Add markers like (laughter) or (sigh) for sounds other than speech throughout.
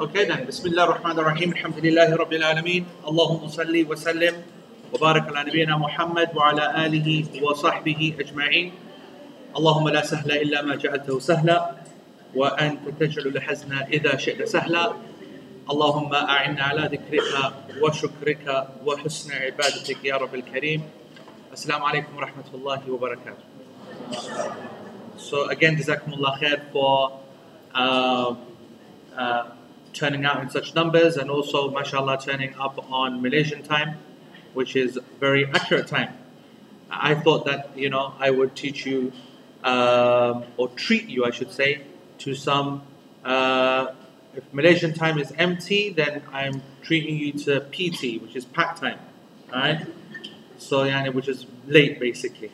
أوكي نعم بسم الله الرحمن الرحيم الحمد لله رب العالمين اللهم صل وسلم وبارك على نبينا محمد وعلى اله وصحبه اجمعين اللهم لا سهل الا ما جعلته سهلا وانت تجعل الحزن اذا شئت سهلا اللهم اعنا على ذكرك وشكرك وحسن عبادتك يا رب الكريم السلام عليكم ورحمه الله وبركاته So again, جزاكم الله خير for uh, uh, turning out in such numbers and also, mashallah, turning up on Malaysian time, which is very accurate time. I thought that, you know, I would teach you um, or treat you, I should say, to some. Uh, if Malaysian time is MT, then I'm treating you to PT, which is pack time, right? So, yani, which is late basically.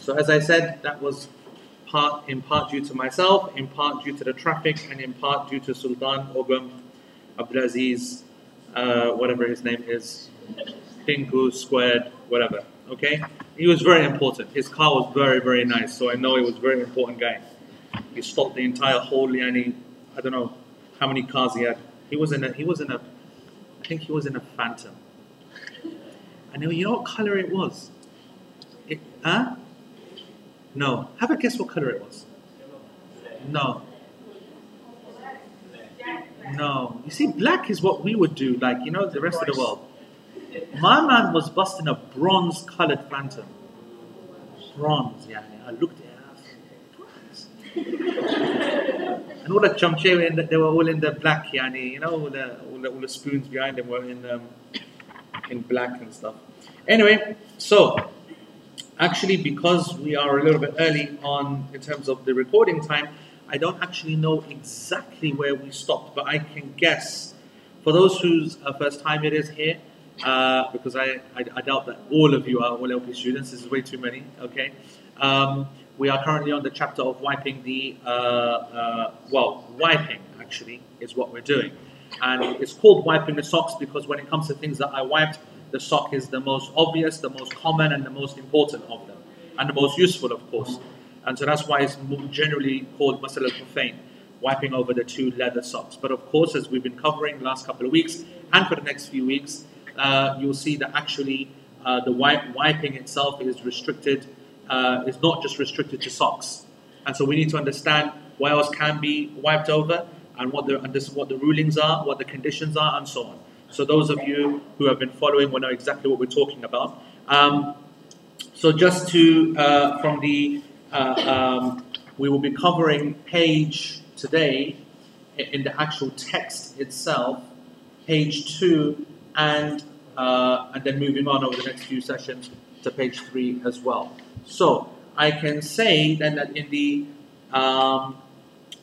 So, as I said, that was part in part due to myself, in part due to the traffic, and in part due to Sultan Ogum Abdulaziz, uh, whatever his name is, Pinku squared, whatever. Okay, he was very important. His car was very, very nice, so I know he was a very important guy. He stopped the entire whole Yani, I don't know how many cars he had. He was in a, he was in a, I think he was in a Phantom. And you know what color it was? It, huh? No. Have a guess what color it was. No. No. You see, black is what we would do, like, you know, the rest of the world. My man was busting a bronze colored phantom. Bronze, yeah. I looked at it. (laughs) and all the the, they were all in the black, yani, you know, all the, all the, all the spoons behind them were in, um, in black and stuff. Anyway, so actually, because we are a little bit early on in terms of the recording time, I don't actually know exactly where we stopped, but I can guess. For those whose uh, first time it is here, uh, because I, I, I, doubt that all of you are all LP students, this is way too many, okay? Um, we are currently on the chapter of wiping the, uh, uh well, wiping actually is what we're doing. And it's called wiping the socks because when it comes to things that I wiped, the sock is the most obvious, the most common, and the most important of them, and the most useful, of course. And so that's why it's generally called masal al wiping over the two leather socks. But of course, as we've been covering the last couple of weeks, and for the next few weeks, uh, you'll see that actually uh, the wipe, wiping itself is restricted, uh, is not just restricted to socks. And so we need to understand what else can be wiped over, and what the, and this, what the rulings are, what the conditions are, and so on. So those of you who have been following will know exactly what we're talking about. Um, so just to, uh, from the, uh, um, we will be covering page today in the actual text itself, page two, and, uh, and then moving on over the next few sessions to page three as well. So I can say then that in the, um,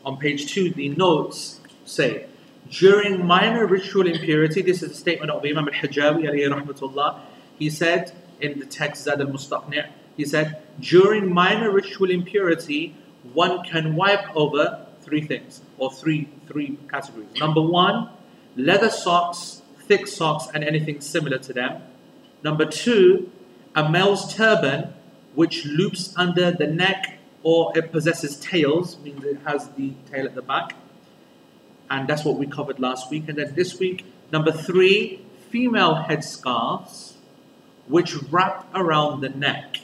on page two, the notes say, during minor ritual impurity, this is a statement of Imam al-Hijawi rahmatullah. He said in the text Zad al-Mustaqni' he said, during minor ritual impurity, one can wipe over three things, or three, three categories. Number one, leather socks, thick socks, and anything similar to them. Number two, a male's turban, which loops under the neck or it possesses tails, means it has the tail at the back and that's what we covered last week. And then this week, number three, female headscarves, which wrap around the neck.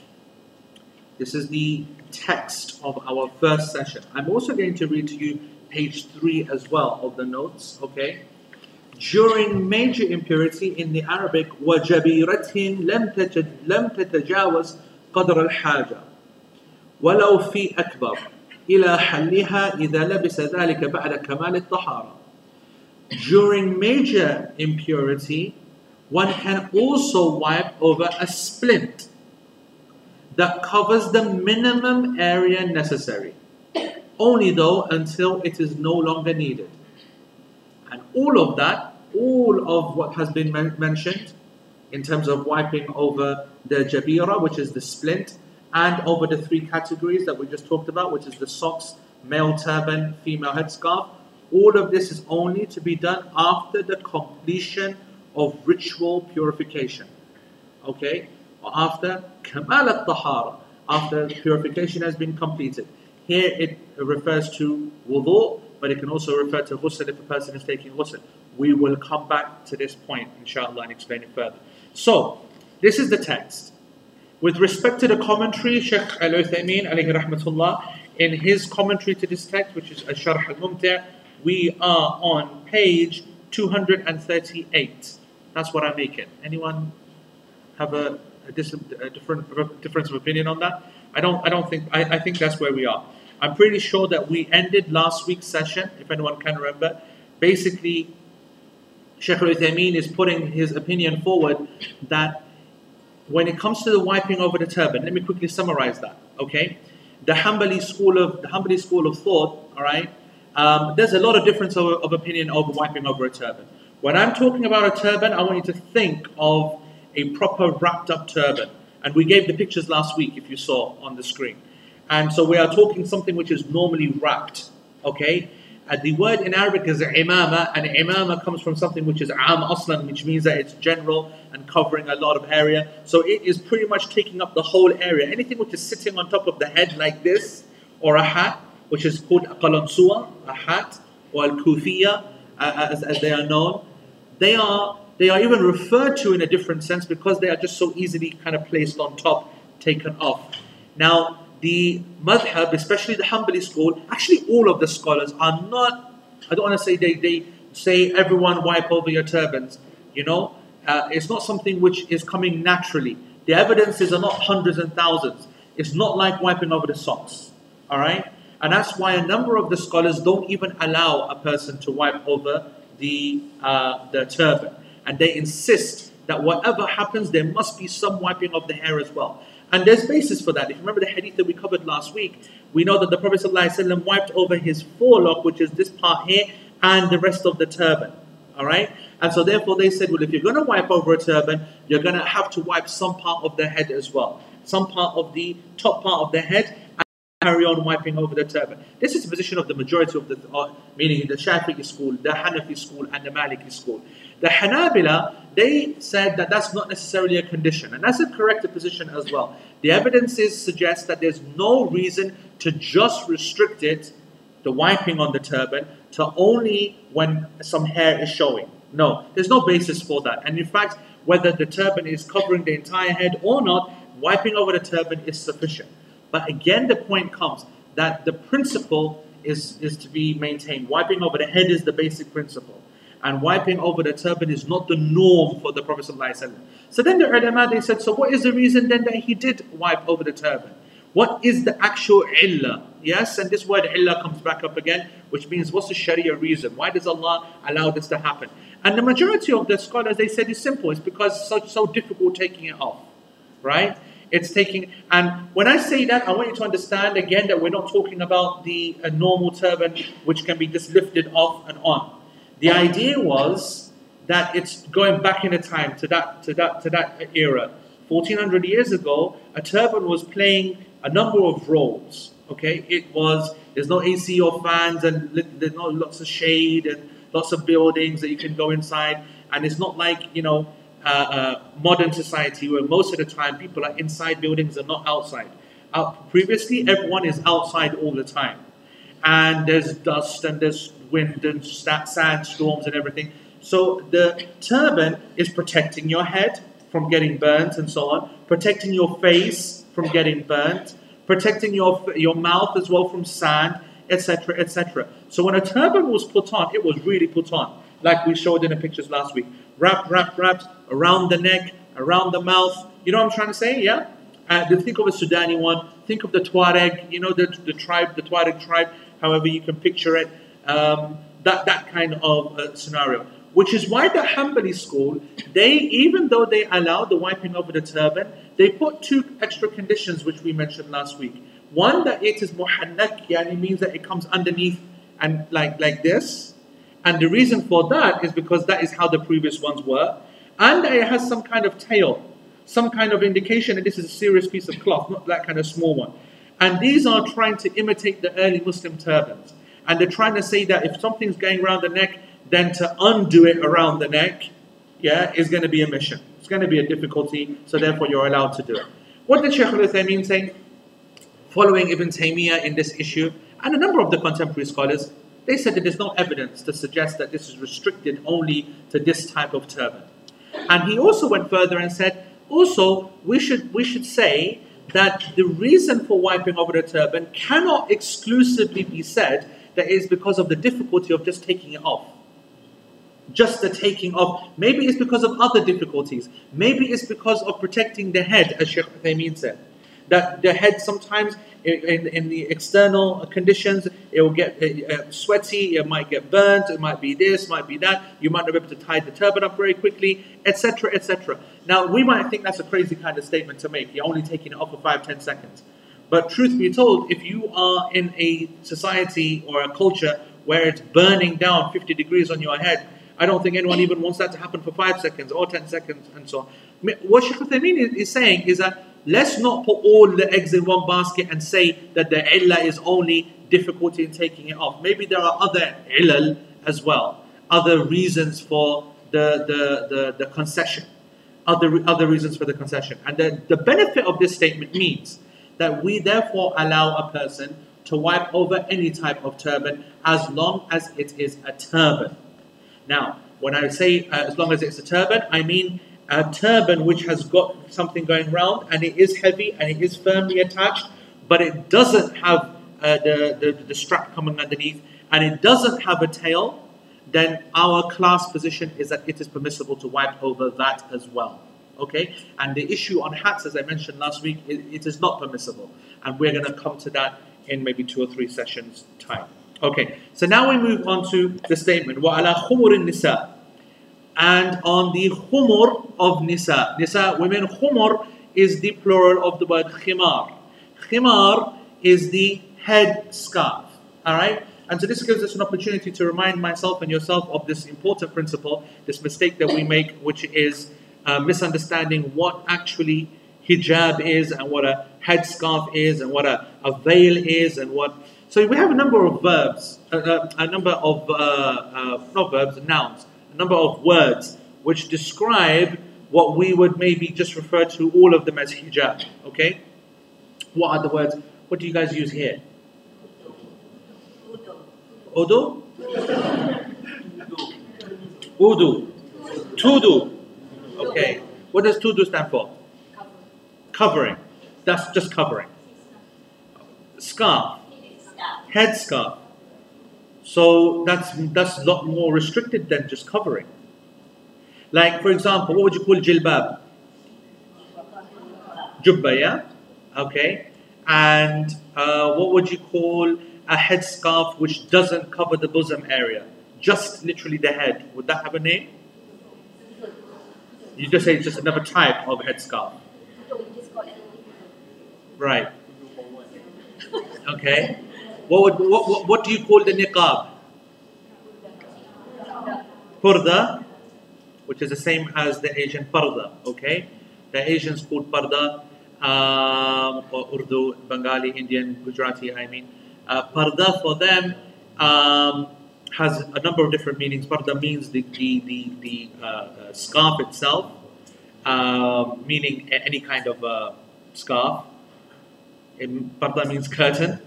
This is the text of our first session. I'm also going to read to you page three as well of the notes, okay? During major impurity in the Arabic, وَجَبِيرَةٍ لَمْ تَتَجَاوَزْ قَدْرَ الْحَاجَةِ وَلَوْ فِي أَكْبَرٍ إلى حلها إذا لبس ذلك بعد كمال الطهارة. During major impurity, one can also wipe over a splint that covers the minimum area necessary, only though until it is no longer needed. And all of that, all of what has been mentioned in terms of wiping over the jabira, which is the splint, and over the three categories that we just talked about, which is the socks, male turban, female headscarf. All of this is only to be done after the completion of ritual purification. Okay? Or after kamal al-tahara, after purification has been completed. Here it refers to wudu, but it can also refer to ghusl if a person is taking ghusl. We will come back to this point, inshallah, and explain it further. So, this is the text. With respect to the commentary, Sheikh Al Uthaymeen, alayhi rahmatullah, in his commentary to this text, which is Al-Sharh al Mumti', we are on page 238. That's what I make it. Anyone have a, a, dis- a different a difference of opinion on that? I don't. I don't think. I, I think that's where we are. I'm pretty sure that we ended last week's session, if anyone can remember. Basically, Sheikh Uthaymeen is putting his opinion forward that when it comes to the wiping over the turban, let me quickly summarize that. Okay, the Hanbali school of the Hanbali school of thought. All right, um, there's a lot of difference of, of opinion over wiping over a turban. When I'm talking about a turban, I want you to think of a proper wrapped up turban. And we gave the pictures last week, if you saw on the screen. And so we are talking something which is normally wrapped. Okay? And the word in Arabic is imama, and imama comes from something which is am aslan, which means that it's general and covering a lot of area. So it is pretty much taking up the whole area. Anything which is sitting on top of the head like this, or a hat, which is called a qalansua, a hat, or al kufiya, uh, as, as they are known, they are they are even referred to in a different sense because they are just so easily kind of placed on top, taken off. Now, the madhab, especially the Hanbali school, actually all of the scholars are not, I don't want to say they, they say everyone wipe over your turbans, you know, uh, it's not something which is coming naturally. The evidences are not hundreds and thousands. It's not like wiping over the socks, all right? And that's why a number of the scholars don't even allow a person to wipe over the, uh, the turban. And they insist that whatever happens, there must be some wiping of the hair as well. And there's basis for that. If you remember the hadith that we covered last week, we know that the Prophet ﷺ wiped over his forelock, which is this part here, and the rest of the turban. All right? And so therefore they said, well, if you're going to wipe over a turban, you're going to have to wipe some part of the head as well. Some part of the top part of the head carry on wiping over the turban. This is the position of the majority of the, uh, meaning the Shafi'i school, the Hanafi school, and the Maliki school. The Hanabila, they said that that's not necessarily a condition, and that's a correct position as well. The evidences suggest that there's no reason to just restrict it, the wiping on the turban, to only when some hair is showing. No, there's no basis for that. And in fact, whether the turban is covering the entire head or not, wiping over the turban is sufficient. But again, the point comes that the principle is, is to be maintained. Wiping over the head is the basic principle. And wiping over the turban is not the norm for the Prophet. ﷺ. So then the ulama they said, so what is the reason then that he did wipe over the turban? What is the actual illah? Yes, and this word illah comes back up again, which means what's the Sharia reason? Why does Allah allow this to happen? And the majority of the scholars they said it's simple. It's because it's so, so difficult taking it off, right? It's taking, and when I say that, I want you to understand again that we're not talking about the uh, normal turban which can be just lifted off and on. The idea was that it's going back in a time to that to that to that era. 1400 years ago, a turban was playing a number of roles. Okay, it was there's no AC or fans, and there's not lots of shade and lots of buildings that you can go inside, and it's not like you know uh, uh, modern society where most of the time people are inside buildings and not outside. Out, previously, everyone is outside all the time, and there's dust and there's wind and sandstorms and everything. So the turban is protecting your head from getting burnt and so on, protecting your face from getting burnt, protecting your your mouth as well from sand, etc., etc. So when a turban was put on, it was really put on, like we showed in the pictures last week wrapped, wrapped, wrapped around the neck, around the mouth. You know what I'm trying to say? Yeah? Uh, think of a Sudani one. Think of the Tuareg, you know, the, the tribe, the Tuareg tribe, however you can picture it. Um, that, that kind of uh, scenario. Which is why the Hanbali school, they, even though they allow the wiping over the turban, they put two extra conditions which we mentioned last week. One, that it is muhannak, yani means that it comes underneath and like, like this, and the reason for that is because that is how the previous ones were. And it has some kind of tail, some kind of indication that this is a serious piece of cloth, not that kind of small one. And these are trying to imitate the early Muslim turbans. And they're trying to say that if something's going around the neck, then to undo it around the neck, yeah, is going to be a mission. It's going to be a difficulty, so therefore you're allowed to do it. What did Shaykh al-Uthaymeen say? Following Ibn Taymiyyah in this issue, and a number of the contemporary scholars, They said that there's no evidence to suggest that this is restricted only to this type of turban. And he also went further and said, also, we should, we should say that the reason for wiping over the turban cannot exclusively be said that is because of the difficulty of just taking it off. Just the taking off. Maybe it's because of other difficulties. Maybe it's because of protecting the head, as Sheikh Uthaymeen said. That the head sometimes in, in the external conditions, it will get uh, sweaty, it might get burnt, it might be this, might be that. You might not be able to tie the turban up very quickly, etc., etc. Now, we might think that's a crazy kind of statement to make. You're only taking it off for five, ten seconds. But truth be told, if you are in a society or a culture where it's burning down 50 degrees on your head, I don't think anyone even wants that to happen for five seconds or 10 seconds and so on. What Sheikh Uthaymeen is saying is that let's not put all the eggs in one basket and say that the illah is only difficulty in taking it off. Maybe there are other ilal as well, other reasons for the, the, the, the concession, other, other reasons for the concession. And the, the benefit of this statement means that we therefore allow a person to wipe over any type of turban as long as it is a turban. Now, when I say uh, as long as it's a turban, I mean a turban which has got something going round and it is heavy and it is firmly attached, but it doesn't have uh, the, the, the strap coming underneath and it doesn't have a tail, then our class position is that it is permissible to wipe over that as well. Okay? And the issue on hats, as I mentioned last week, it, it is not permissible. And we're going to come to that in maybe two or three sessions' time. Okay, so now we move on to the statement. وَعَلَى خُمُرِ النِّسَاءِ and on the khumur of nisa. Nisa, women, khumur is the plural of the word khimar. Khimar is the head scarf. Alright? And so this gives us an opportunity to remind myself and yourself of this important principle, this mistake that we make, which is uh, misunderstanding what actually hijab is and what a headscarf is and what a, a veil is and what. So we have a number of verbs, uh, uh, a number of, uh, uh, not verbs, nouns number of words which describe what we would maybe just refer to all of them as hijab. Okay? What are the words? What do you guys use here? Udu? Udu. Tudu. Okay. What does tudu stand for? Covering. That's just covering. Scarf. Headscarf. So that's that's a lot more restricted than just covering. Like for example, what would you call jilbab? Jubba, yeah? Okay. And uh, what would you call a headscarf which doesn't cover the bosom area? Just literally the head. Would that have a name? You just say it's just another type of headscarf. Right. Okay. What, would, what, what, what do you call the niqab? Purda, which is the same as the Asian parda, okay? The Asians call parda, um, or Urdu, Bengali, Indian, Gujarati, I mean. Uh, parda for them um, has a number of different meanings. Parda means the, the, the, the uh, uh, scarf itself, uh, meaning any kind of uh, scarf. parda means curtain.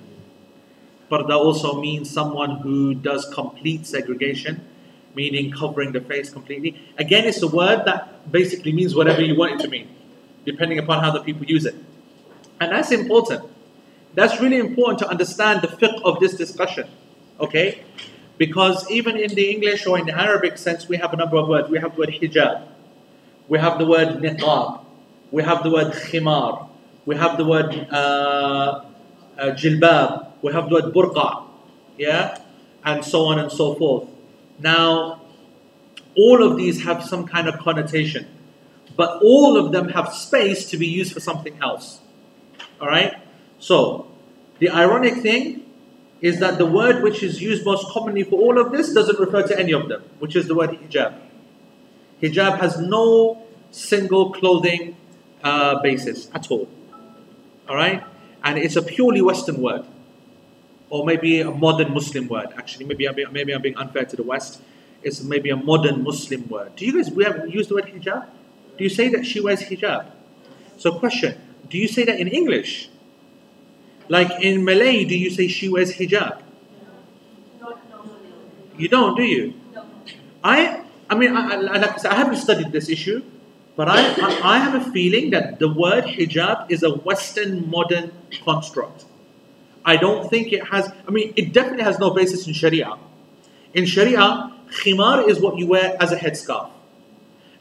Parda also means someone who does complete segregation, meaning covering the face completely. Again, it's a word that basically means whatever you want it to mean, depending upon how the people use it. And that's important. That's really important to understand the fiqh of this discussion. Okay? Because even in the English or in the Arabic sense, we have a number of words. We have the word hijab, we have the word niqab, we have the word khimar, we have the word uh, uh, jilbab, we have the word burqa, yeah, and so on and so forth. Now, all of these have some kind of connotation, but all of them have space to be used for something else. All right? So, the ironic thing is that the word which is used most commonly for all of this doesn't refer to any of them, which is the word hijab. Hijab has no single clothing uh, basis at all. All right? And it's a purely Western word or maybe a modern Muslim word. Actually, maybe I'm being, maybe I'm being unfair to the West. It's maybe a modern Muslim word. Do you guys we have used the word hijab? Do you say that she wears hijab? So, question: Do you say that in English? Like in Malay, do you say she wears hijab? You don't, do you? I, I mean, I, I, like I, said, I haven't studied this issue, but I, I, I have a feeling that the word hijab is a Western modern construct. I don't think it has, I mean, it definitely has no basis in Sharia. In Sharia, khimar is what you wear as a headscarf.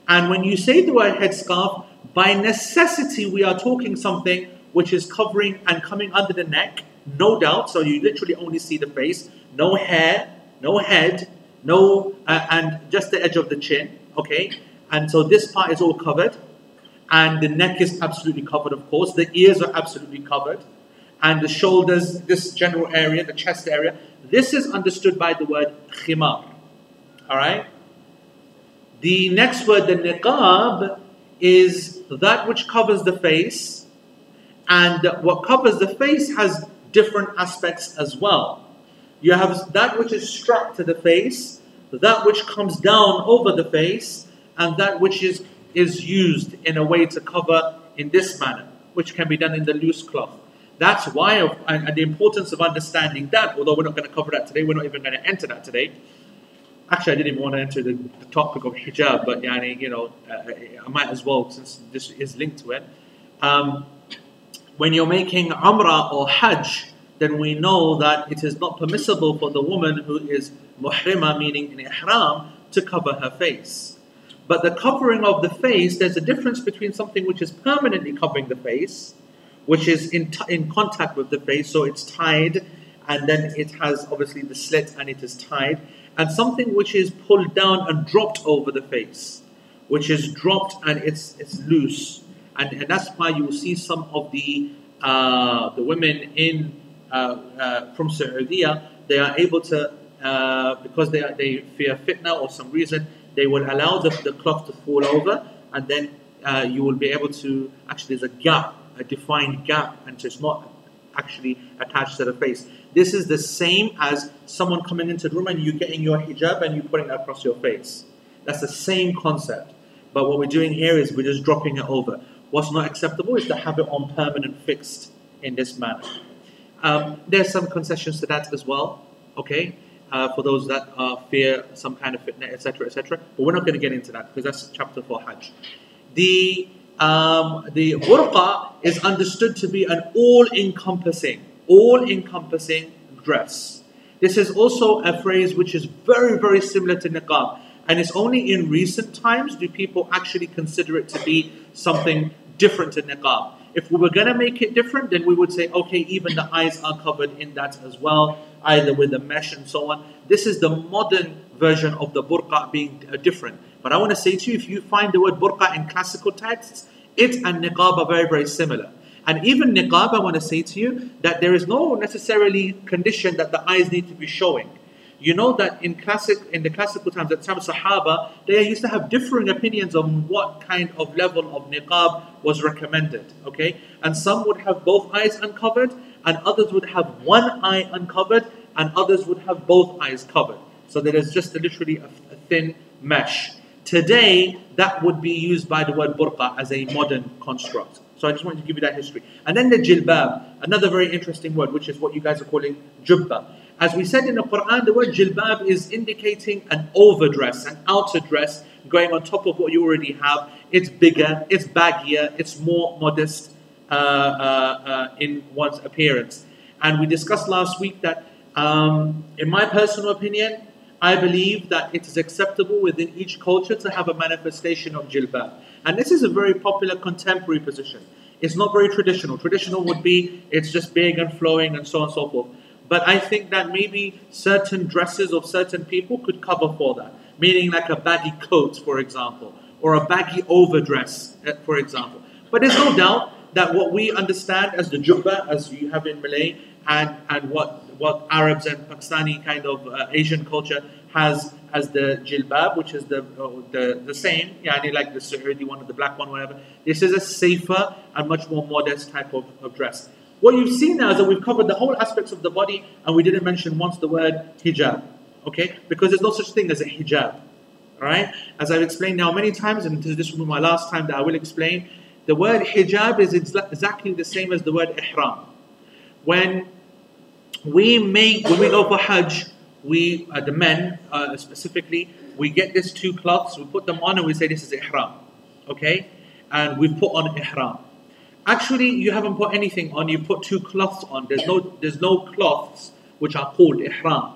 And when you say the word headscarf, by necessity, we are talking something which is covering and coming under the neck, no doubt. So you literally only see the face, no hair, no head, no, uh, and just the edge of the chin, okay? And so this part is all covered, and the neck is absolutely covered, of course. The ears are absolutely covered, and the shoulders, this general area, the chest area. This is understood by the word khimar, all right? The next word, the niqab, is that which covers the face, and what covers the face has different aspects as well. You have that which is strapped to the face, that which comes down over the face, and that which is, is used in a way to cover in this manner, which can be done in the loose cloth. That's why, and, and the importance of understanding that, although we're not going to cover that today, we're not even going to enter that today. Actually, I didn't even want to enter the, the topic of hijab, but yani, you know, uh, I might as well since this is linked to it. Um, when you're making umrah or hajj, then we know that it is not permissible for the woman who is muhrima, meaning in ihram, to cover her face. But the covering of the face, there's a difference between something which is permanently covering the face, which is in, t- in contact with the face, so it's tied, and then it has obviously the slit and it is tied, and something which is pulled down and dropped over the face, which is dropped and it's, it's loose. And, and that's why you will see some of the, uh, the women in uh, uh, from Saudi, they are able to, uh, because they, are, they fear fitna or some reason, they will allow the, the cloth to fall over and then uh, you will be able to, actually there's a gap, a defined gap, and so it's not actually attached to the face. This is the same as someone coming into the room and you getting your hijab and you putting it across your face. That's the same concept. But what we're doing here is we're just dropping it over. What's not acceptable is to have it on permanent fixed in this manner. Um, there's some concessions to that as well, okay, uh, for those that uh, fear some kind of fitna, etc., etc. But we're not going to get into that because that's chapter for Hajj. The um, the burqa is understood to be an all-encompassing, all-encompassing dress. This is also a phrase which is very, very similar to niqab, and it's only in recent times do people actually consider it to be something different to niqab. If we were going to make it different, then we would say, okay, even the eyes are covered in that as well, either with a mesh and so on. This is the modern version of the burqa being uh, different. But I want to say to you, if you find the word burqa in classical texts, it and niqab are very, very similar. And even niqab, I want to say to you that there is no necessarily condition that the eyes need to be showing. You know that in classic in the classical times, at time Sahaba, they used to have differing opinions on what kind of level of niqab was recommended. Okay, and some would have both eyes uncovered, and others would have one eye uncovered, and others would have both eyes covered. So there is just literally a, a thin mesh. Today, that would be used by the word burqa as a modern construct. So I just wanted to give you that history. And then the jilbab, another very interesting word, which is what you guys are calling jubba. As we said in the Quran, the word jilbab is indicating an overdress, an outer dress going on top of what you already have. It's bigger, it's baggier, it's more modest uh, uh, uh, in one's appearance. And we discussed last week that, um, in my personal opinion, I believe that it is acceptable within each culture to have a manifestation of jilbab. And this is a very popular contemporary position. It's not very traditional. Traditional would be it's just big and flowing and so on and so forth. But I think that maybe certain dresses of certain people could cover for that. Meaning like a baggy coat, for example, or a baggy overdress, eh, for example. But there's no doubt that what we understand as the jubba, as you have in Malay, and, and what, what Arabs and Pakistani kind of uh, Asian culture has as the jilbab, which is the, uh, the, the same, Yeah, yani like the Saudi one or the black one, whatever. This is a safer and much more modest type of, of dress. What you've seen now is that we've covered the whole aspects of the body and we didn't mention once the word hijab. Okay? Because there's no such thing as a hijab. Alright? As I've explained now many times, and this will be my last time that I will explain, the word hijab is exactly the same as the word ihram. When we make, when we go for Hajj, we, uh, the men uh, specifically, we get these two cloths, we put them on and we say this is ihram. Okay? And we put on ihram. Actually, you haven't put anything on, you put two cloths on. There's no, there's no cloths which are called ihram.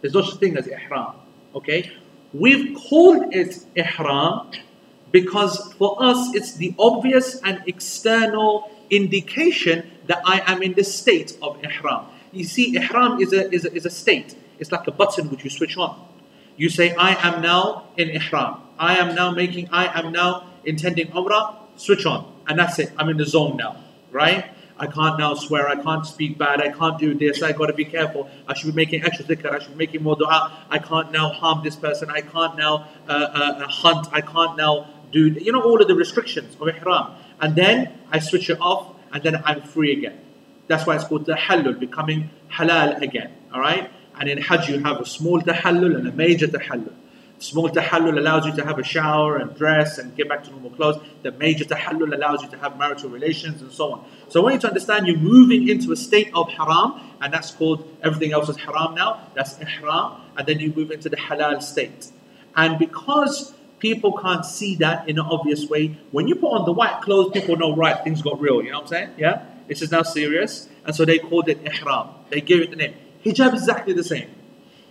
There's no such thing as ihram. Okay? We've called it ihram because for us it's the obvious and external indication that I am in the state of ihram. You see, ihram is a, is a, is a state. It's like a button which you switch on. You say, I am now in ihram. I am now making, I am now intending umrah, switch on. And that's it. I'm in the zone now, right? I can't now swear, I can't speak bad, I can't do this, I gotta be careful, I should be making extra dhikr, I should be making more dua, I can't now harm this person, I can't now uh, uh, hunt, I can't now do, you know, all of the restrictions of ihram. And then I switch it off, and then I'm free again. That's why it's called tahallul, becoming halal again, alright? And in Hajj you have a small tahallul and a major tahallul. Small tahallul allows you to have a shower and dress and get back to normal clothes. The major tahallul allows you to have marital relations and so on. So I want you to understand you're moving into a state of haram, and that's called everything else is haram now. That's ihram, and then you move into the halal state. And because people can't see that in an obvious way, when you put on the white clothes, people know right, things got real. You know what I'm saying? Yeah? This is now serious. And so they called it ihram. They gave it the name. Hijab is exactly the same.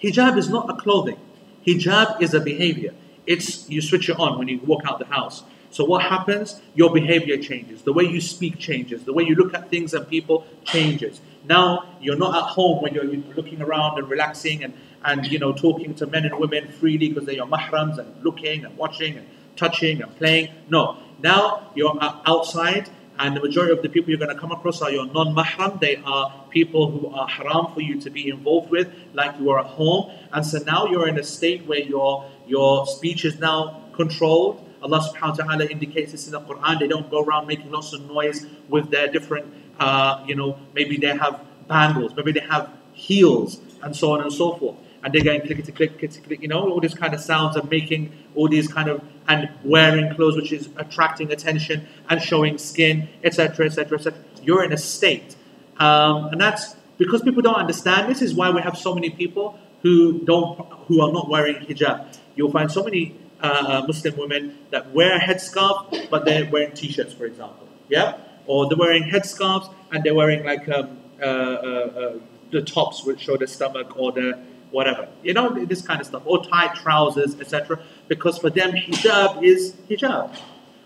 Hijab is not a clothing. Hijab is a behavior. It's you switch it on when you walk out the house. So what happens? Your behavior changes. The way you speak changes. The way you look at things and people changes. Now you're not at home when you're looking around and relaxing and, and you know talking to men and women freely because they're your mahrams and looking and watching and touching and playing. No. Now you're outside and the majority of the people you're going to come across are your non-mahram. They are people who are haram for you to be involved with, like you are at home. And so now you're in a state where your your speech is now controlled. Allah subhanahu wa ta'ala indicates this in the Quran. They don't go around making lots of noise with their different, uh, you know, maybe they have bangles, maybe they have heels, and so on and so forth and they're going click to click, click to click, you know, all these kind of sounds and making all these kind of and wearing clothes which is attracting attention and showing skin, etc., etc., etc. You're in a state, um, and that's because people don't understand. This is why we have so many people who don't, who are not wearing hijab. You'll find so many uh, uh Muslim women that wear headscarf, but they're wearing t-shirts, for example. Yeah, or they're wearing headscarves and they're wearing like um, uh, uh, uh the tops which show the stomach or the whatever. You know, this kind of stuff. Oh, or tight trousers, etc. Because for them, hijab is hijab.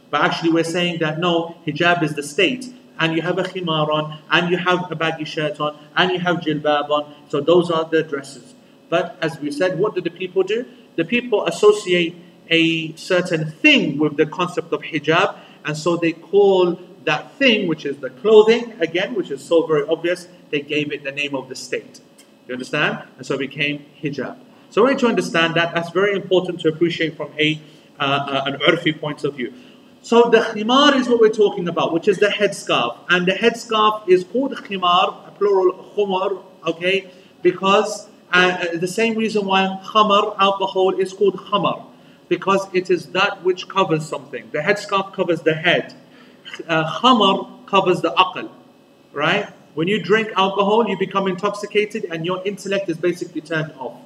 But actually, we're saying that no, hijab is the state. And you have a khimar on, and you have a baggy shirt on, and you have jilbab on. So those are the dresses. But as we said, what do the people do? The people associate a certain thing with the concept of hijab, and so they call that thing, which is the clothing, again, which is so very obvious, they gave it the name of the state. You understand? And so it became hijab. So want you to understand that. That's very important to appreciate from a uh, an urfi point of view. So the khimar is what we're talking about, which is the headscarf. And the headscarf is called khimar, plural khumar, okay? Because uh, uh, the same reason why khamar, alcohol, is called khamar. Because it is that which covers something. The headscarf covers the head. Uh, khamar covers the aql, right? When you drink alcohol, you become intoxicated and your intellect is basically turned off.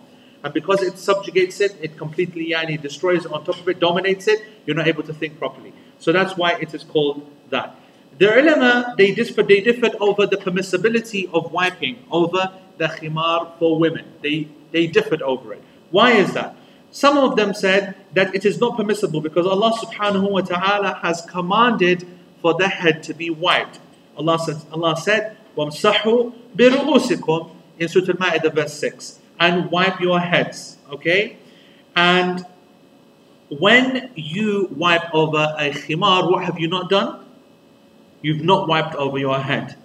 And because it subjugates it, it completely yani, destroys it on top of it, dominates it, you're not able to think properly. So that's why it is called that. The ulama, they differed, they differed over the permissibility of wiping over the khimar for women. They, they differed over it. Why is that? Some of them said that it is not permissible because Allah subhanahu wa ta'ala has commanded for the head to be wiped. Allah said, Allah said وَامْسَحُوا بِرُؤُوسِكُمْ in Surah Al-Ma'idah verse 6 and wipe your heads okay and when you wipe over a khimar what have you not done you've not wiped over your head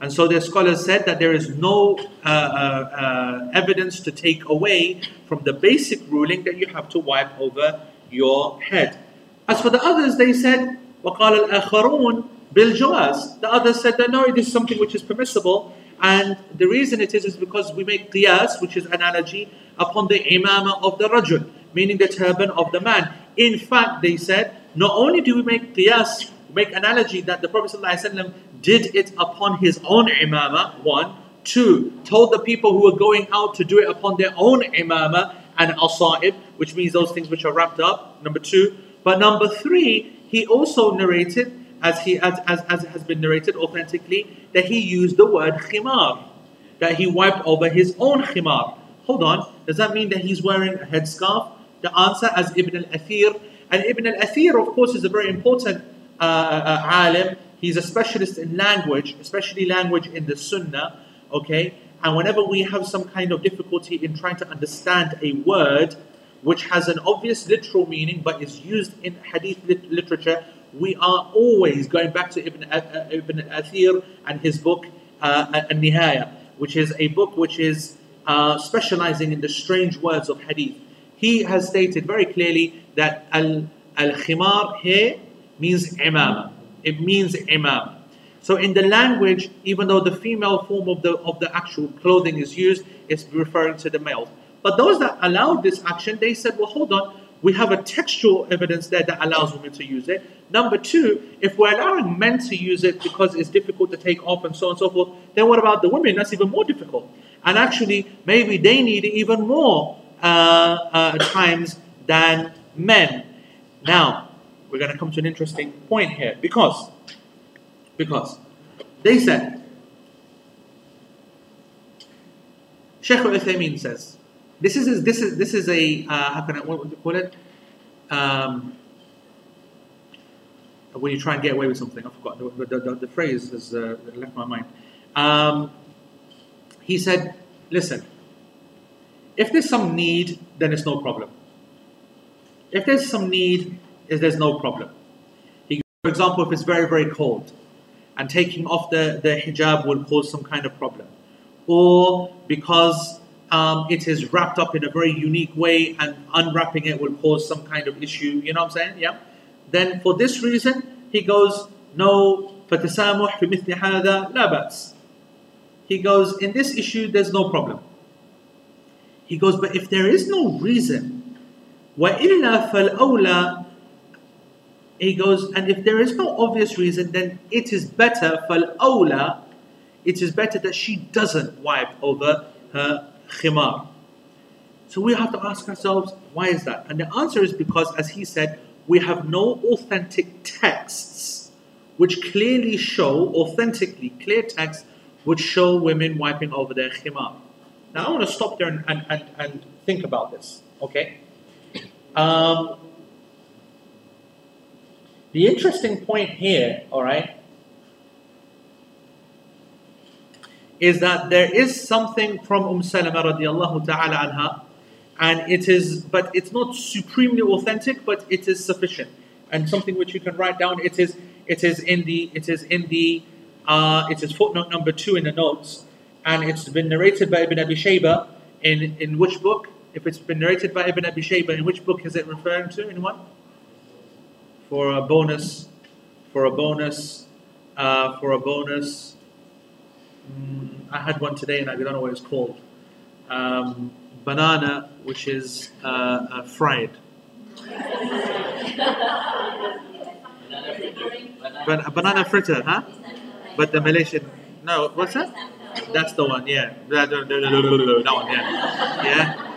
and so the scholars said that there is no uh, uh, uh, evidence to take away from the basic ruling that you have to wipe over your head as for the others they said وقال الآخرون Biljawaz. The others said that no, it is something which is permissible. And the reason it is is because we make qiyas, which is analogy, upon the imama of the rajul, meaning the turban of the man. In fact, they said, not only do we make qiyas, make analogy that the Prophet ﷺ did it upon his own imama, one, Two, told the people who were going out to do it upon their own imama and asaib, which means those things which are wrapped up. Number two. But number three, he also narrated, as he as, as, as has been narrated authentically, that he used the word khimar, that he wiped over his own khimar. Hold on, does that mean that he's wearing a headscarf? The answer, as Ibn al-Athir, and Ibn al-Athir, of course, is a very important uh, uh, alim. He's a specialist in language, especially language in the Sunnah. Okay, and whenever we have some kind of difficulty in trying to understand a word which has an obvious literal meaning but is used in hadith lit- literature, we are always going back to Ibn, uh, Ibn Athir and his book uh, An-Nihaya, which is a book which is uh, specializing in the strange words of hadith. He has stated very clearly that al khimar here means imam. It means imam. So in the language, even though the female form of the of the actual clothing is used, it's referring to the male. But those that allowed this action, they said, well, hold on, we have a textual evidence there that allows women to use it. Number two, if we're allowing men to use it because it's difficult to take off and so on and so forth, then what about the women? That's even more difficult. And actually, maybe they need it even more uh, uh, times than men. Now, we're going to come to an interesting point here because because they said, Sheikh al says, this is this is this is a uh, how can I what would you call it? Um, when you try and get away with something, I forgot the, the, the, the phrase has uh, left my mind. Um, he said, "Listen, if there's some need, then it's no problem. If there's some need, there's no problem. He, for example, if it's very very cold, and taking off the, the hijab will cause some kind of problem. Or because um, it is wrapped up in a very unique way and unwrapping it will cause some kind of issue, you know what I'm saying? Yeah. Then for this reason, he goes, no, فَتَسَامُحْ فِي مِثْلِ هَذَا لَا بَأْسٍ He goes, in this issue, there's no problem. He goes, but if there is no reason, وَإِلَّا فَالْأَوْلَى he goes, and if there is no obvious reason, then it is better, فَالْأَوْلَى It is better that she doesn't wipe over her khimar. So we have to ask ourselves, why is that? And the answer is because, as he said, we have no authentic texts which clearly show, authentically clear texts, which show women wiping over their khimar. Now I want to stop there and, and, and, and think about this, okay? Um, the interesting point here, all right, is that there is something from Umm Salama radiallahu ta'ala anha, and it is, but it's not supremely authentic, but it is sufficient, and something which you can write down. It is, it is in the, it is in the, uh, it is footnote number two in the notes, and it's been narrated by Ibn Abi Shayba in in which book? If it's been narrated by Ibn Abi Shayba, in which book is it referring to? What? for a bonus, for a bonus, uh, for a bonus. Mm, I had one today and I don't know what it's called. Um, banana, which is uh, uh, fried. Ban- banana fritter, huh? But the Malaysian, no, what's that? That's the one, yeah. That, one, yeah. Yeah.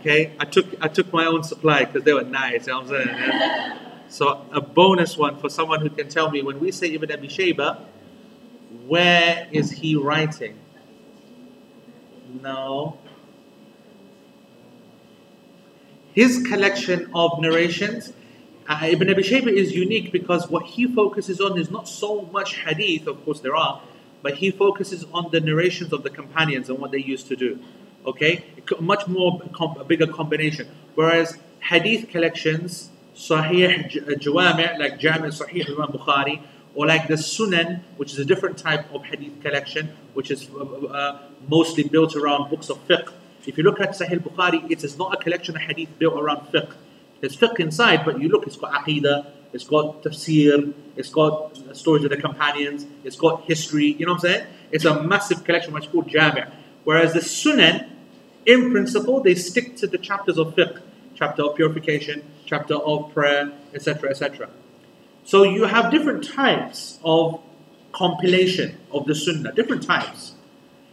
Okay. I took I took my own supply because they were nice. You know what I'm saying? Yeah? So a bonus one for someone who can tell me when we say Ibn Abi where is he writing? No. His collection of narrations, uh, Ibn Abi Shayba is unique because what he focuses on is not so much hadith, of course there are, but he focuses on the narrations of the companions and what they used to do. Okay, much more a bigger combination. Whereas hadith collections, Sahih Jawami' like Jami' Sahih Imam Bukhari, or like the Sunan, which is a different type of hadith collection, which is uh, uh, mostly built around books of fiqh. If you look at Sahih Bukhari, it is not a collection of hadith built around fiqh. There's fiqh inside, but you look, it's got aqidah, it's got tafsir, it's got stories of the companions, it's got history, you know what I'm saying? It's a massive collection, which is called Jami'. Whereas the Sunan, in principle, they stick to the chapters of fiqh, chapter of purification, chapter of prayer, etc., etc. So you have different types of compilation of the Sunnah, different types.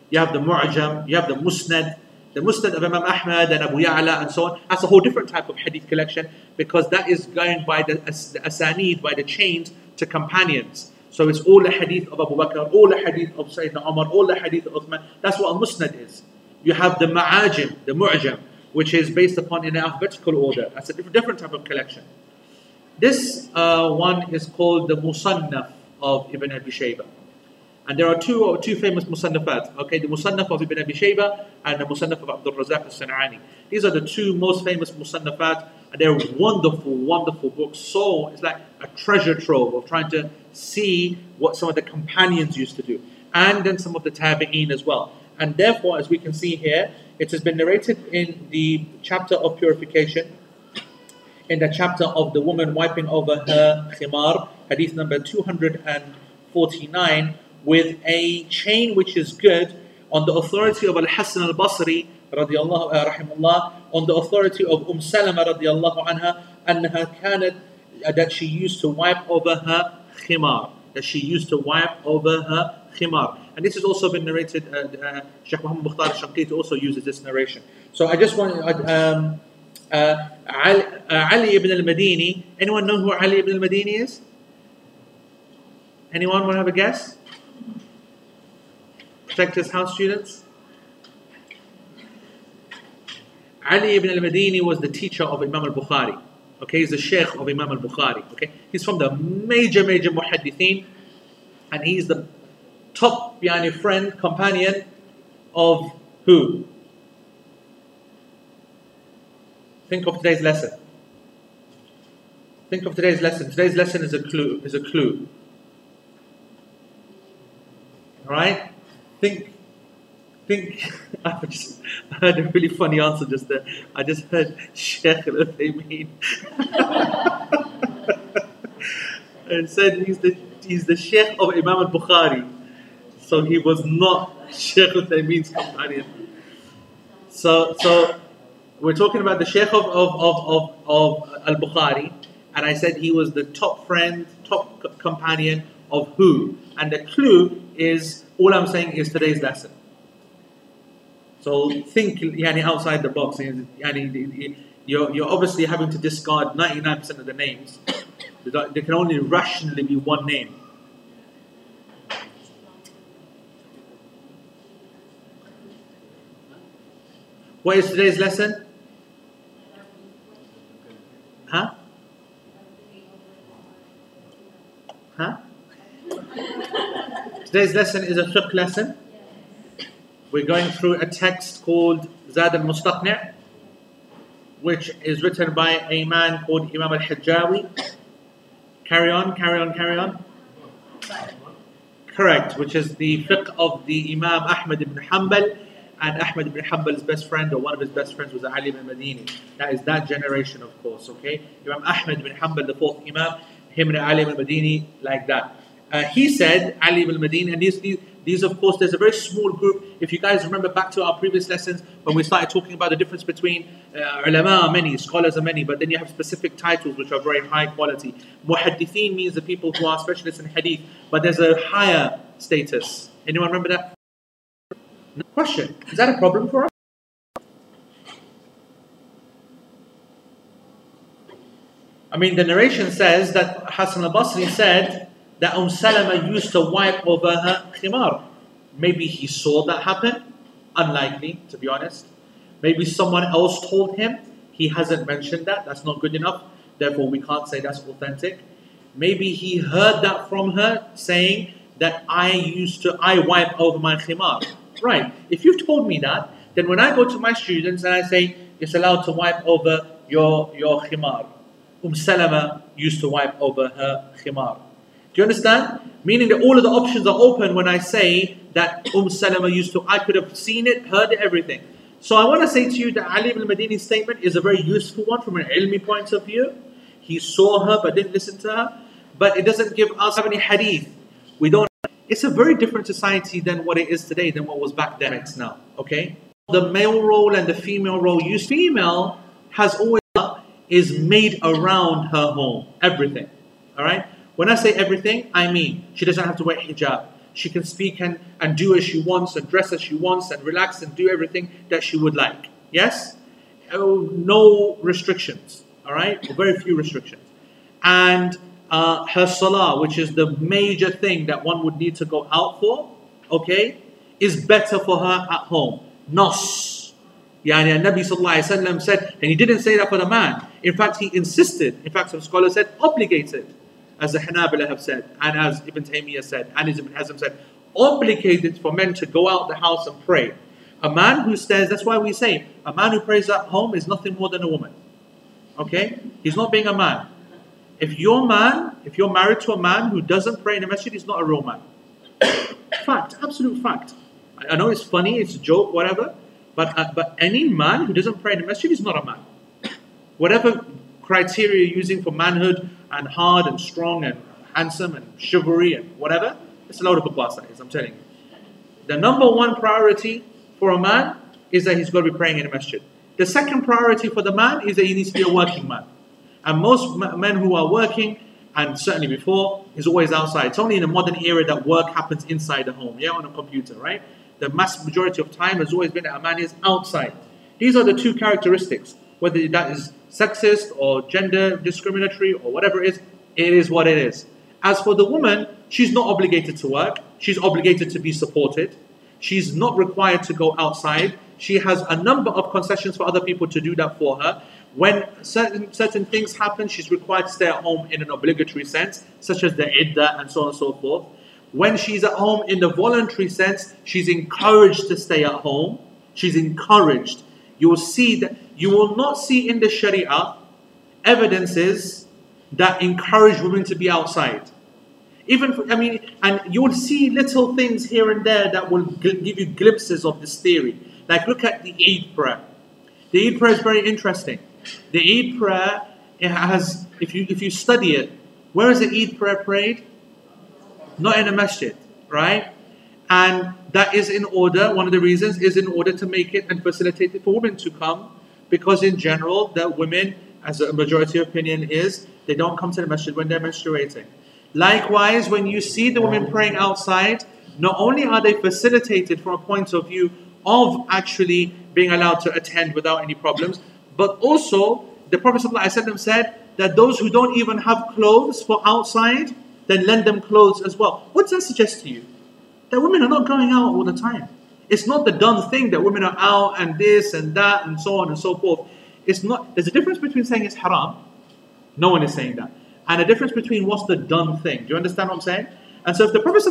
you have the Mu'jam, you have the Musnad, the Musnad of Imam Ahmad and Abu Ya'la and so on. That's a whole different type of hadith collection because that is going by the, the asanid, by the chains to companions. So it's all the hadith of Abu Bakr, all the hadith of Sayyidina Umar, all the hadith of Uthman. That's what a Musnad is. You have the Ma'ajim, the Mu'jam, which is based upon in alphabetical order. That's a different, different type of collection. This uh, one is called the Musannaf of Ibn Abi Shaybah. And there are two two famous musannafat, okay, the musannaf of Ibn Abi Shaybah and the musannaf of Abdul Razak al-San'ani. These are the two most famous musannafat, and they're wonderful, wonderful books. So it's like a treasure trove of trying to see what some of the companions used to do, and then some of the tabi'een as well. And therefore, as we can see here, it has been narrated in the chapter of purification, in the chapter of the woman wiping over her khimar, hadith number 249 with a chain which is good on the authority of Al-Hasan al-Basri radiallahu uh, rahimullah, on the authority of Umm Salama radiallahu anha, أنها كانت uh, that she used to wipe over her khimar, that she used to wipe over her khimar. And this has also been narrated, uh, uh, Sheikh Muhammad Mukhtar Shanqiti also uses this narration. So I just want, um, uh, Ali, uh, Ali ibn al-Madini, anyone know who Ali ibn al-Madini is? Anyone want to have a guess? Protectors House students? Ali ibn al-Madini was the teacher of Imam al-Bukhari. Okay, he's the sheikh of Imam al-Bukhari. Okay, he's from the major, major muhaddithin, and he's the top yani, friend, companion of who? Think of today's lesson. Think of today's lesson. Today's lesson is a clue. Is a clue. All right. Think. Think. (laughs) I just heard a really funny answer just there. I just heard Sheikh Al (laughs) and said he's the he's the Sheikh of Imam Al Bukhari. So he was not (laughs) Sheikh Al companion. So so we're talking about the Sheikh of, of, of, of, of Al Bukhari, and I said he was the top friend, top companion of who? And the clue is all I'm saying is today's lesson. So think yani, outside the box. Yani, you're, you're obviously having to discard 99% of the names. (coughs) There can only rationally be one name. What is today's lesson? Huh? Huh? Today's lesson is a fiqh lesson. We're going through a text called Zad al Mustaqni', which is written by a man called Imam al Hajjawi. Carry on, carry on, carry on. Correct, which is the fiqh of the Imam Ahmad ibn Hanbal. And Ahmad ibn Hanbal's best friend, or one of his best friends, was Ali ibn Madini. That is that generation, of course, okay? Imam Ahmad ibn Hanbal, the fourth Imam, him and Ali ibn Madini, like that. Uh, he said, Ali ibn Madini, and these, these, these, of course, there's a very small group. If you guys remember back to our previous lessons when we started talking about the difference between uh, ulama are many, scholars are many, but then you have specific titles which are very high quality. Muhaddithin means the people who are specialists in hadith, but there's a higher status. Anyone remember that? No question. Is that a problem for us? I mean, the narration says that Hassan al-Basri said that Umm Salama used to wipe over her khimar. Maybe he saw that happen. Unlikely, to be honest. Maybe someone else told him. He hasn't mentioned that. That's not good enough. Therefore, we can't say that's authentic. Maybe he heard that from her saying that I used to, I wipe over my khimar. Right. If you've told me that, then when I go to my students and I say, it's allowed to wipe over your, your khimar, Um Salama used to wipe over her khimar. Do you understand? Meaning that all of the options are open when I say that Um Salama used to, I could have seen it, heard it, everything. So I want to say to you that Ali ibn Madini's statement is a very useful one from an ilmi point of view. He saw her but didn't listen to her. But it doesn't give us any hadith. We don't. It's a very different society than what it is today, than what was back then. It's now. Okay? The male role and the female role. Use female has always is made around her home. Everything. Alright? When I say everything, I mean she doesn't have to wear hijab. she can speak and, and do as she wants and dress as she wants and relax and do everything that she would like. Yes? Oh, no restrictions. All right? Or very few restrictions. And uh, her salah, which is the major thing that one would need to go out for, okay, is better for her at home. Nas. Yani Nabi Sallallahu said, and he didn't say that for the man. In fact, he insisted. In fact, some scholars said obligated, as the Hanabila have said, and as Ibn Taymiyyah said, and as Ibn Hazm said, obligated for men to go out the house and pray. A man who stays, that's why we say, a man who prays at home is nothing more than a woman. Okay? He's not being a man. If you're man, if you're married to a man who doesn't pray in the masjid, he's not a real man. (coughs) fact, absolute fact. I know it's funny, it's a joke, whatever, but, uh, but any man who doesn't pray in the masjid is not a man. (coughs) Whatever criteria you're using for manhood and hard and strong and handsome and chivalry and whatever, it's a load of bakwas, I'm telling you. The number one priority for a man is that he's got to be praying in the masjid. The second priority for the man is that he needs to be a working man. And most men who are working, and certainly before, is always outside. It's only in the modern era that work happens inside the home, yeah, on a computer, right? The mass majority of time has always been that a man is outside. These are the two characteristics. Whether that is sexist or gender discriminatory or whatever it is, it is what it is. As for the woman, she's not obligated to work. She's obligated to be supported. She's not required to go outside. She has a number of concessions for other people to do that for her. When certain, certain things happen, she's required to stay at home in an obligatory sense, such as the iddah and so on and so forth. When she's at home in the voluntary sense, she's encouraged to stay at home. She's encouraged. You will see that you will not see in the Sharia evidences that encourage women to be outside. Even, for, I mean, and you will see little things here and there that will give you glimpses of this theory. Like, look at the Eid prayer. The Eid prayer is very interesting. The Eid prayer it has, if you if you study it, where is the Eid prayer prayed? Not in a masjid, right? And that is in order. One of the reasons is in order to make it and facilitate it for women to come, because in general, that women, as a majority opinion is, they don't come to the masjid when they're menstruating. Likewise, when you see the women praying outside, not only are they facilitated from a point of view of actually being allowed to attend without any problems, but also, the Prophet ﷺ said that those who don't even have clothes for outside, then lend them clothes as well. What does that suggest to you? That women are not going out all the time. It's not the done thing that women are out and this and that and so on and so forth. It's not. There's a difference between saying it's haram. No one is saying that. And a difference between what's the done thing. Do you understand what I'm saying? And so if the Prophet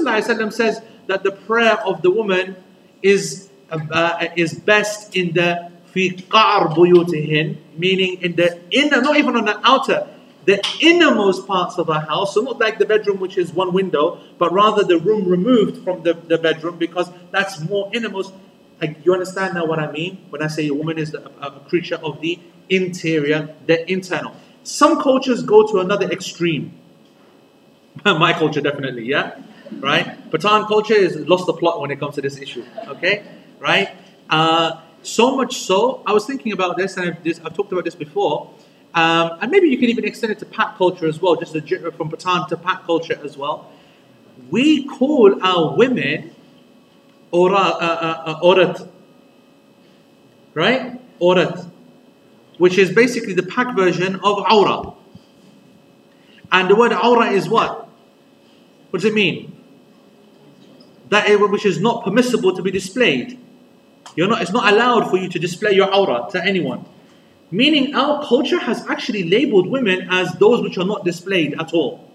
says that the prayer of the woman is, uh, is best in the Fi buyutihin, meaning in the inner, not even on the outer, the innermost parts of a house, so not like the bedroom which is one window, but rather the room removed from the, the bedroom because that's more innermost. Like you understand now what I mean when I say a woman is a, a creature of the interior, the internal. Some cultures go to another extreme. (laughs) My culture definitely, yeah, right. Pathan culture has lost the plot when it comes to this issue. Okay, right. Uh, so much so, I was thinking about this, and I've, this, I've talked about this before, um, and maybe you can even extend it to Pak culture as well, just from Pathan to Pak culture as well. We call our women ora, uh, uh, uh, orat, right? Orat, which is basically the Pak version of aura. And the word aura is what? What does it mean? That which is not permissible to be displayed. You're not, it's not allowed for you to display your aura to anyone. Meaning our culture has actually labeled women as those which are not displayed at all.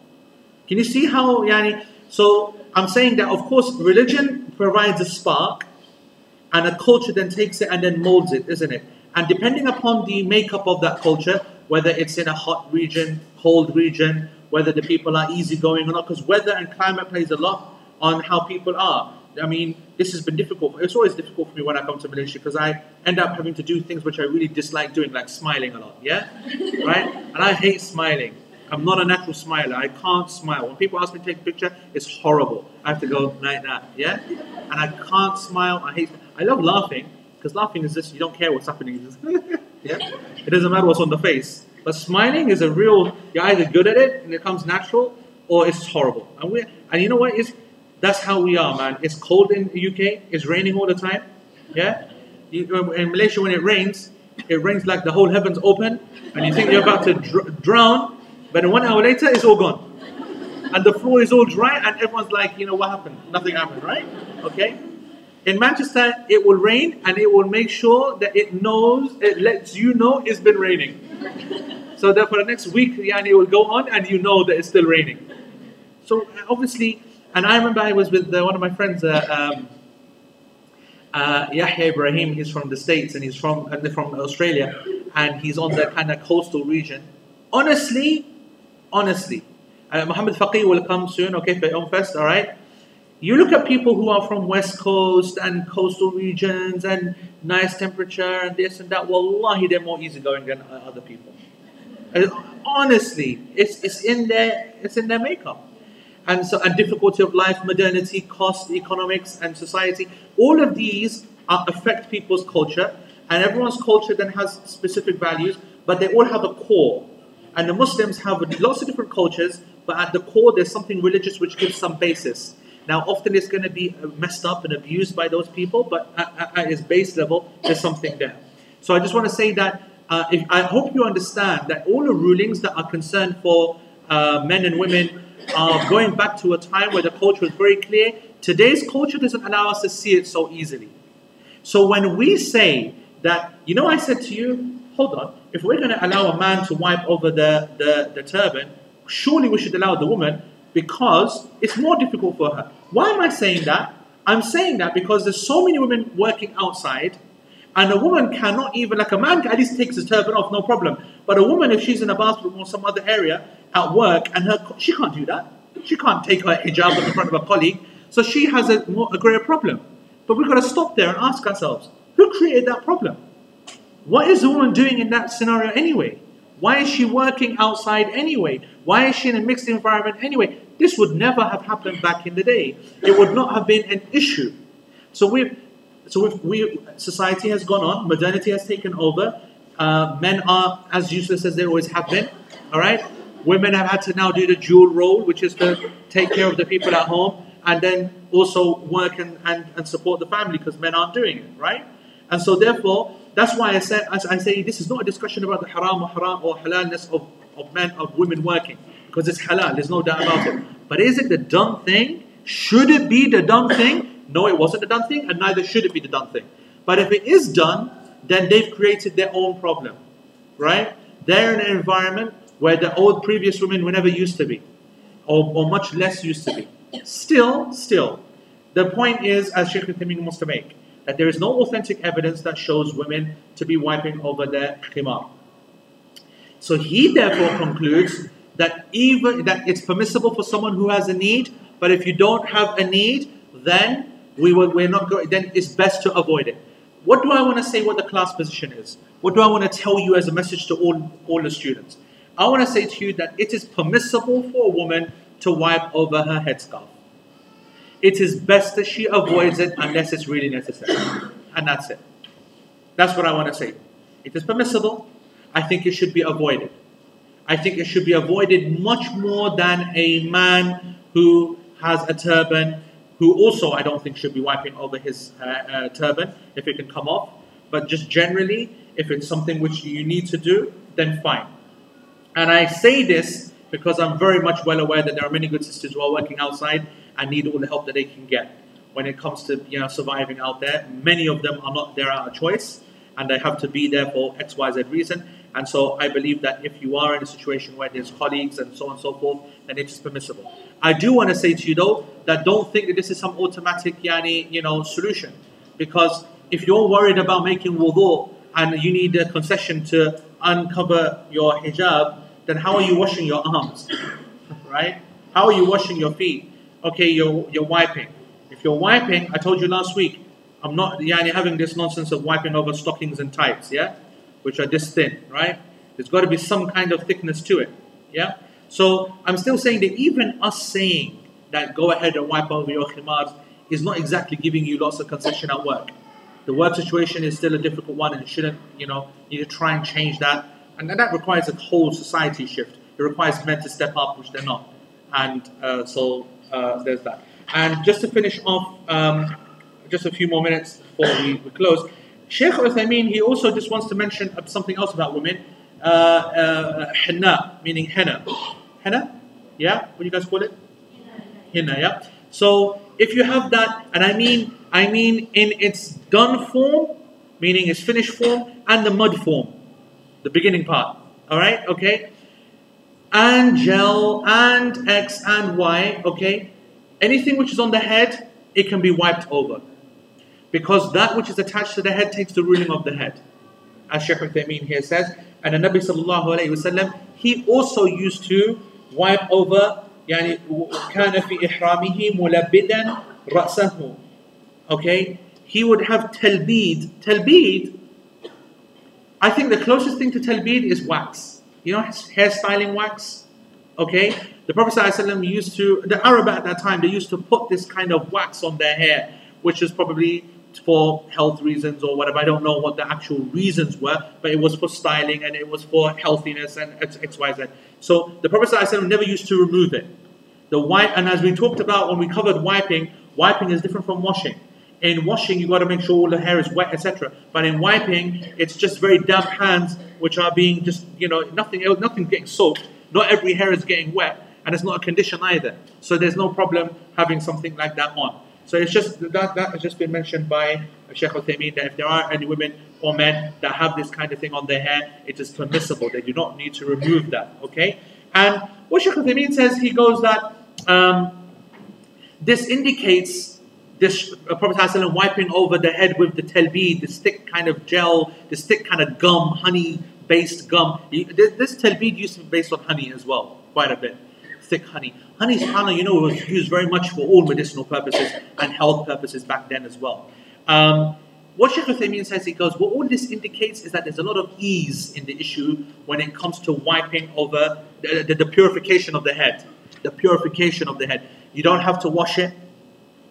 Can you see how, yani, so I'm saying that of course religion provides a spark and a culture then takes it and then molds it, isn't it? And depending upon the makeup of that culture, whether it's in a hot region, cold region, whether the people are easygoing or not, because weather and climate plays a lot on how people are. I mean, this has been difficult. It's always difficult for me when I come to Malaysia because I end up having to do things which I really dislike doing, like smiling a lot. Yeah, (laughs) right. And I hate smiling. I'm not a natural smiler. I can't smile. When people ask me to take a picture, it's horrible. I have to go like that. Yeah, and I can't smile. I hate. I love laughing because laughing is just you don't care what's happening. (laughs) yeah, it doesn't matter what's on the face. But smiling is a real. You're either good at it and it comes natural, or it's horrible. And we and you know what? It's That's how we are, man. It's cold in the UK. It's raining all the time. Yeah. In Malaysia, when it rains, it rains like the whole heavens open, and you think you're about to dr- drown, but one hour later, it's all gone, and the floor is all dry, and everyone's like, you know, what happened? Nothing happened, right? Okay. In Manchester, it will rain, and it will make sure that it knows, it lets you know it's been raining. So that for the next week, yani, it will go on, and you know that it's still raining. So obviously, and I remember I was with uh, one of my friends. Uh, um, uh, Yahya Ibrahim, he's from the States and he's from from Australia, and he's on the kind of coastal region. Honestly, honestly, uh, Muhammad Faqih will come soon, okay, for Fest, all right? You look at people who are from West Coast and coastal regions and nice temperature and this and that, wallahi, they're more easygoing than other people. Honestly, it's, it's, in their, it's in their makeup and so and difficulty of life, modernity, cost, economics, and society. All of these are, affect people's culture, and everyone's culture then has specific values, but they all have a core. And the Muslims have lots of different cultures, but at the core there's something religious which gives some basis. Now, often it's going to be messed up and abused by those people, but at, at its base level, there's something there. So I just want to say that uh, if, I hope you understand that all the rulings that are concerned for uh, men and women uh, going back to a time where the culture was very clear. Today's culture doesn't allow us to see it so easily. So when we say that, you know, I said to you, hold on, if we're going to allow a man to wipe over the, the, the turban, surely we should allow the woman because it's more difficult for her. Why am I saying that? I'm saying that because there's so many women working outside, and a woman cannot even, like a man at least takes his turban off, no problem. But a woman, if she's in a bathroom or some other area, at work and her she can't do that. She can't take her hijab in front of a colleague. So she has a, more, a greater problem. But we've got to stop there and ask ourselves, who created that problem? What is the woman doing in that scenario anyway? Why is she working outside anyway? Why is she in a mixed environment anyway? This would never have happened back in the day. It would not have been an issue. So we've, so we, society has gone on, modernity has taken over. Uh, men are as useless as they always have been. All right, Women have had to now do the dual role, which is to take care of the people at home and then also work and, and, and support the family because men aren't doing it, right? And so therefore, that's why I said as I say this is not a discussion about the haram or haram or halalness of, of men of women working, because it's halal, there's no doubt about it. But is it the done thing? Should it be the done thing? No, it wasn't the done thing, and neither should it be the done thing. But if it is done, then they've created their own problem. Right? They're in an environment where the old previous women were never used to be, or, or much less used to be. Still, still, the point is, as Sheikh Uthaymeen wants to make, that there is no authentic evidence that shows women to be wiping over their khimar. So he therefore concludes that even that it's permissible for someone who has a need, but if you don't have a need, then we will, we're not going. Then it's best to avoid it. What do I want to say? What the class position is? What do I want to tell you as a message to all all the students? I want to say to you that it is permissible for a woman to wipe over her headscarf. It is best that she avoids it unless it's really necessary. And that's it. That's what I want to say. It is permissible. I think it should be avoided. I think it should be avoided much more than a man who has a turban, who also I don't think should be wiping over his uh, uh, turban if it can come off. But just generally, if it's something which you need to do, then fine. And I say this because I'm very much well aware that there are many good sisters who are working outside and need all the help that they can get when it comes to you know surviving out there. Many of them are not there out of choice and they have to be there for X, Y, Z reason. And so I believe that if you are in a situation where there's colleagues and so on and so forth, then it is permissible. I do want to say to you though that don't think that this is some automatic yani, you know solution. Because if you're worried about making wudu and you need a concession to uncover your hijab, then how are you washing your arms? (laughs) right? How are you washing your feet? Okay, you're, you're wiping. If you're wiping, I told you last week, I'm not yeah, and you're having this nonsense of wiping over stockings and tights, yeah? Which are this thin, right? There's got to be some kind of thickness to it, yeah? So I'm still saying that even us saying that go ahead and wipe over your khimars is not exactly giving you lots of concession at work. The work situation is still a difficult one and you shouldn't, you know, need to try and change that and that requires a whole society shift. It requires men to step up, which they're not. And uh, so uh, there's that. And just to finish off, um, just a few more minutes before we, we close, Sheikh Uthaymeen, he also just wants to mention something else about women. Uh, uh, henna, meaning henna. Henna? Yeah? What do you guys call it? Henna, yeah? So if you have that, and I mean, I mean in its done form, meaning its finished form, and the mud form, the beginning part. All right, okay? And gel, and X, and Y, okay? Anything which is on the head, it can be wiped over. Because that which is attached to the head takes the ruling of the head. As Shaykh Uthaymeen here says, and the Nabi sallallahu alayhi wasallam, he also used to wipe over يعني كان في إحرامه ملبدا رأسه okay he would have talbid talbid I think the closest thing to talbid is wax you know hairstyling wax okay the Prophet ﷺ used to the Arab at that time they used to put this kind of wax on their hair which is probably for health reasons or whatever. I don't know what the actual reasons were, but it was for styling and it was for healthiness and X Y, Z. So the Prophet ﷺ never used to remove it. The wipe, and as we talked about when we covered wiping, wiping is different from washing. In washing, you got to make sure all the hair is wet, etc. But in wiping, it's just very damp hands which are being just, you know, nothing, else, nothing getting soaked. Not every hair is getting wet, and it's not a condition either. So there's no problem having something like that on. So it's just that that has just been mentioned by Sheikh Uthaymeen that if there are any women or men that have this kind of thing on their hair, it is permissible. They do not need to remove that. Okay? And what Sheikh Uthaymeen says, he goes that um, this indicates this uh, Prophet ﷺ wiping over the head with the talbid, the thick kind of gel, this thick kind of gum, honey based gum. This talbid used to be based on honey as well, quite a bit. Thick honey. Honey, subhanAllah, you know, was used very much for all medicinal purposes and health purposes back then as well. Um, what Sheikh Uthaymeen says, he goes, what all this indicates is that there's a lot of ease in the issue when it comes to wiping over the, the, the purification of the head. The purification of the head. You don't have to wash it,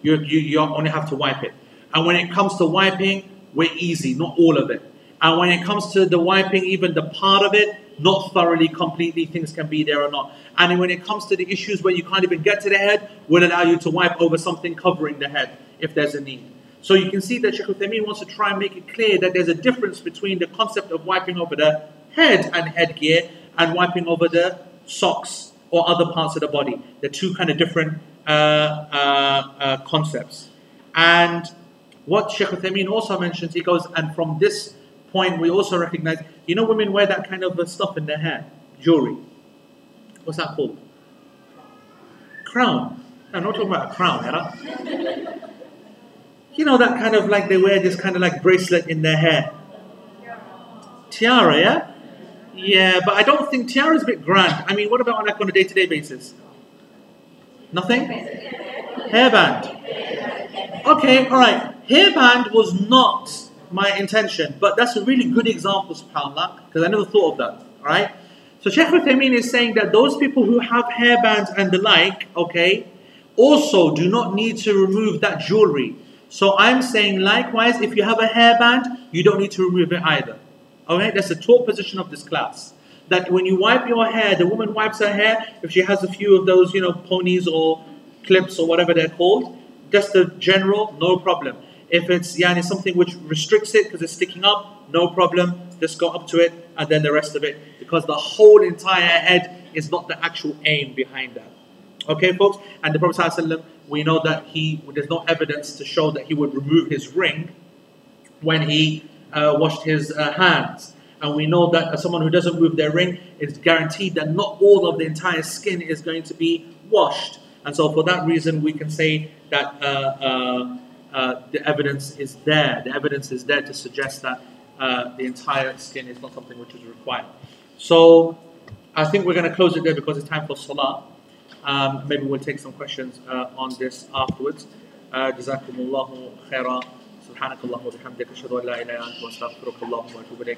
you, you, you only have to wipe it. And when it comes to wiping, we're easy, not all of it. And when it comes to the wiping, even the part of it, not thoroughly, completely, things can be there or not. And when it comes to the issues where you can't even get to the head, we'll allow you to wipe over something covering the head if there's a need. So you can see that Sheikh Uthaymeen wants to try and make it clear that there's a difference between the concept of wiping over the head and headgear and wiping over the socks or other parts of the body. They're two kind of different Uh, uh, uh, concepts. And what Sheikh Uthaymeen also mentions, he goes, and from this point we also recognize, you know, women wear that kind of stuff in their hair, jewelry. What's that called? Crown. I'm not talking about a crown, yeah? (laughs) you know, that kind of like they wear this kind of like bracelet in their hair. Tiara, yeah? Yeah, but I don't think tiara is a bit grand. I mean, what about like on a day to day basis? Nothing? Hairband. Okay, alright. Hairband was not my intention, but that's a really good example, subhanAllah, because I never thought of that. Alright? So Sheikh Uthaymeen is saying that those people who have hairbands and the like, okay, also do not need to remove that jewelry. So I'm saying likewise, if you have a hairband, you don't need to remove it either. Okay, that's the top position of this class. That when you wipe your hair, the woman wipes her hair, if she has a few of those, you know, ponies or clips or whatever they're called, just the general, no problem. If it's yani, something which restricts it because it's sticking up, no problem. Just go up to it and then the rest of it. Because the whole entire head is not the actual aim behind that. Okay, folks? And the Prophet ﷺ we know that he there's no evidence to show that he would remove his ring when he uh, washed his uh, hands. And we know that someone who doesn't move their ring is guaranteed that not all of the entire skin is going to be washed. And so, for that reason, we can say that uh, uh, uh the evidence is there. The evidence is there to suggest that uh, the entire skin is not something which is required. So, I think we're going to close it there because it's time for salah. Um, maybe we'll take some questions uh, on this afterwards. جزاكم الله خيرا سبحانك اللهم وبحمدك اشهد ان لا اله الا انت واستغفرك اللهم واتوب اليك